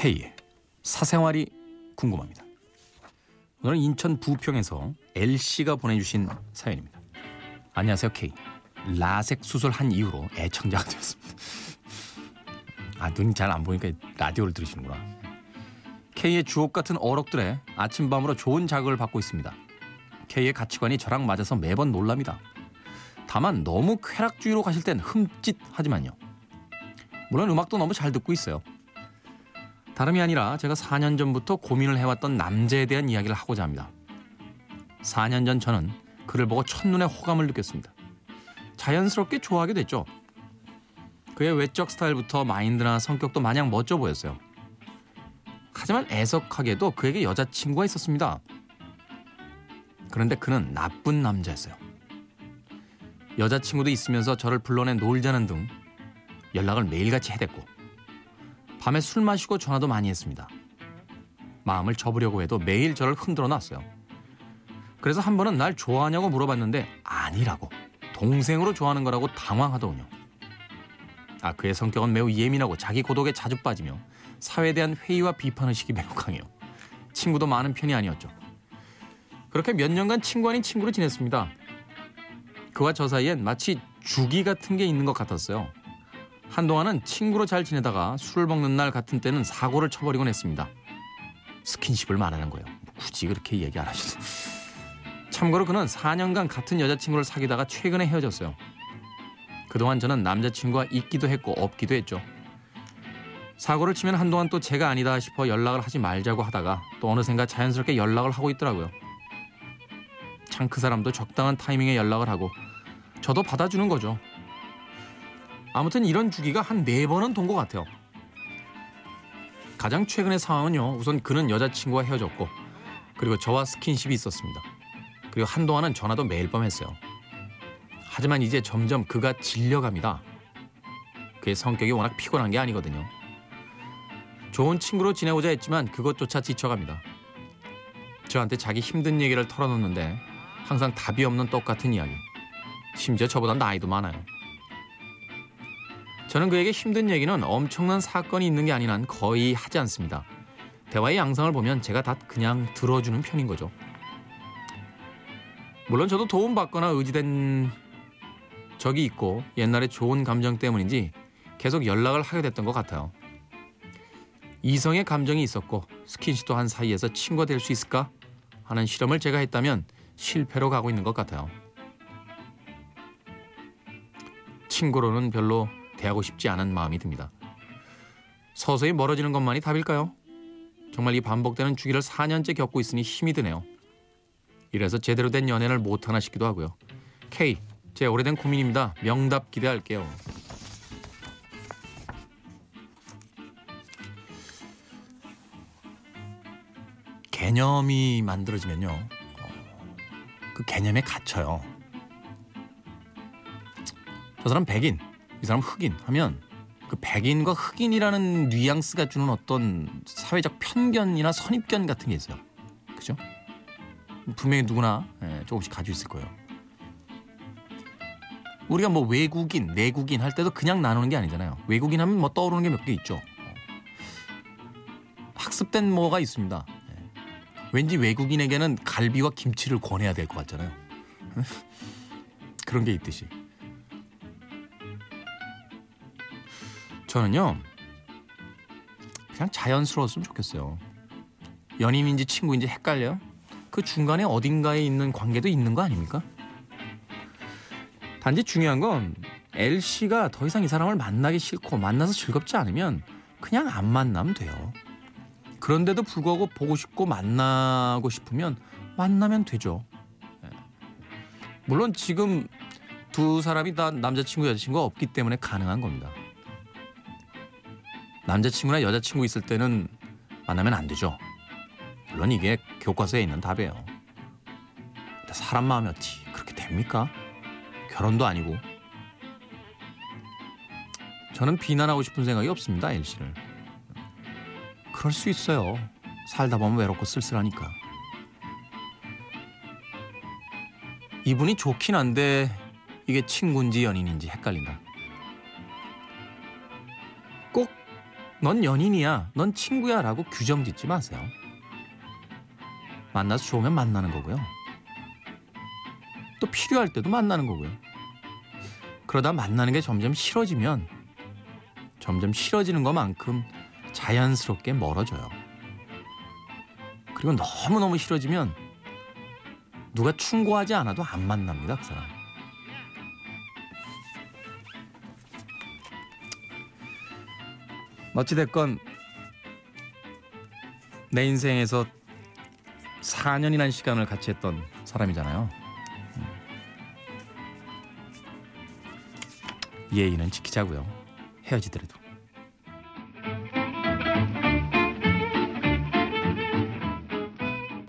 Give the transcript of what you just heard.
K의 사생활이 궁금합니다. 오늘은 인천 부평에서 L씨가 보내주신 사연입니다. 안녕하세요 K. 라섹 수술 한 이후로 애청자가 되었습니다. 아 눈이 잘 안 보니까 라디오를 들으시는구나. K의 주옥 같은 어록들에 아침밤으로 좋은 자극을 받고 있습니다. K의 가치관이 저랑 맞아서 매번 놀랍니다. 다만 너무 쾌락주의로 가실 땐 흠칫하지만요. 물론 음악도 너무 잘 듣고 있어요. 다름이 아니라 제가 4년 전부터 고민을 해왔던 남자에 대한 이야기를 하고자 합니다. 4년 전 저는 그를 보고 첫눈에 호감을 느꼈습니다. 자연스럽게 좋아하게 됐죠. 그의 외적 스타일부터 마인드나 성격도 마냥 멋져 보였어요. 하지만 애석하게도 그에게 여자친구가 있었습니다. 그런데 그는 나쁜 남자였어요. 여자친구도 있으면서 저를 불러내 놀자는 등 연락을 매일같이 해댔고 밤에 술 마시고 전화도 많이 했습니다. 마음을 접으려고 해도 매일 저를 흔들어 놨어요. 그래서 한 번은 날 좋아하냐고 물어봤는데 아니라고 동생으로 좋아하는 거라고 당황하더군요. 아 그의 성격은 매우 예민하고 자기 고독에 자주 빠지며 사회에 대한 회의와 비판 의식이 매우 강해요. 친구도 많은 편이 아니었죠. 그렇게 몇 년간 친구 아닌 친구로 지냈습니다. 그와 저 사이엔 마치 주기 같은 게 있는 것 같았어요. 한동안은 친구로 잘 지내다가 술을 먹는 날 같은 때는 사고를 쳐버리곤 했습니다. 스킨십을 말하는 거예요. 뭐 굳이 그렇게 얘기 안 하셔도. 참고로 그는 4년간 같은 여자친구를 사귀다가 최근에 헤어졌어요. 그동안 저는 남자친구가 있기도 했고 없기도 했죠. 사고를 치면 한동안 또 제가 아니다 싶어 연락을 하지 말자고 하다가 또 어느샌가 자연스럽게 연락을 하고 있더라고요. 참 그 사람도 적당한 타이밍에 연락을 하고 저도 받아주는 거죠. 아무튼 이런 주기가 한 네 번은 돈 것 같아요. 가장 최근의 상황은요. 우선 그는 여자친구와 헤어졌고 그리고 저와 스킨십이 있었습니다. 그리고 한동안은 전화도 매일 밤 했어요. 하지만 이제 점점 그가 질려갑니다. 그의 성격이 워낙 피곤한 게 아니거든요. 좋은 친구로 지내고자 했지만 그것조차 지쳐갑니다. 저한테 자기 힘든 얘기를 털어놓는데 항상 답이 없는 똑같은 이야기. 심지어 저보다 나이도 많아요. 저는 그에게 힘든 얘기는 엄청난 사건이 있는 게한 거의 하지 않습니다. 대화의 양상을 보면 제가 다 그냥 들어주는 편인 거죠. 물론 저도 도움받거나 의지된 적이 있고 옛날에 좋은 감정 때문인지 계속 연락을 하게 됐던 것 같아요. 이성의 감정이 있었고 스킨십도 한 사이에서 친구가 될 수 있을까 하는 실험을 제가 했다면 실패로 가고 있는 것 같아요. 친구로는 별로 대하고 싶지 않은 마음이 듭니다. 서서히 멀어지는 것만이 답일까요? 정말 이 반복되는 주기를 4년째 겪고 있으니 힘이 드네요. 이래서 제대로 된 연애를 못하나 싶기도 하고요. K, 제 오래된 고민입니다. 명답 기대할게요. 개념이 만들어지면요. 그 개념에 갇혀요. 저 사람 백인, 이 사람 흑인 하면 그 백인과 흑인이라는 뉘앙스가 주는 어떤 사회적 편견이나 선입견 같은 게 있어요. 그죠? 분명히 누구나 예, 조금씩 가지고 있을 거예요. 우리가 뭐 외국인, 내국인 할 때도 그냥 나누는 게 아니잖아요. 외국인 하면 뭐 떠오르는 게 몇 개 있죠. 학습된 뭐가 있습니다. 예. 왠지 외국인에게는 갈비와 김치를 권해야 될 것 같잖아요. 그런 게 있듯이. 저는요 그냥 자연스러웠으면 좋겠어요. 연인인지 친구인지 헷갈려요. 그 중간에 어딘가에 있는 관계도 있는 거 아닙니까? 단지 중요한 건 L 씨가 더 이상 이 사람을 만나기 싫고 만나서 즐겁지 않으면 그냥 안 만나면 돼요. 그런데도 불구하고 보고 싶고 만나고 싶으면 만나면 되죠. 예. 물론 지금 두 사람이 다 남자친구 여자친구가 없기 때문에 가능한 겁니다. 남자친구나 여자친구 있을 때는 만나면 안 되죠. 물론 이게 교과서에 있는 답이에요. 근데 사람 마음이 어찌 그렇게 됩니까? 결혼도 아니고. 저는 비난하고 싶은 생각이 없습니다, 엘 씨를. 그럴 수 있어요. 살다 보면 외롭고 쓸쓸하니까. 이분이 좋긴 한데 이게 친구인지 연인인지 헷갈린다. 넌 연인이야, 넌 친구야 라고 규정 짓지 마세요. 만나서 좋으면 만나는 거고요. 또 필요할 때도 만나는 거고요. 그러다 만나는 게 점점 싫어지면 점점 싫어지는 것만큼 자연스럽게 멀어져요. 그리고 너무너무 싫어지면 누가 충고하지 않아도 안 만납니다, 그 사람. 어찌됐건 내 인생에서 4년이라는 시간을 같이 했던 사람이잖아요. 음. 예의는 지키자고요. 헤어지더라도.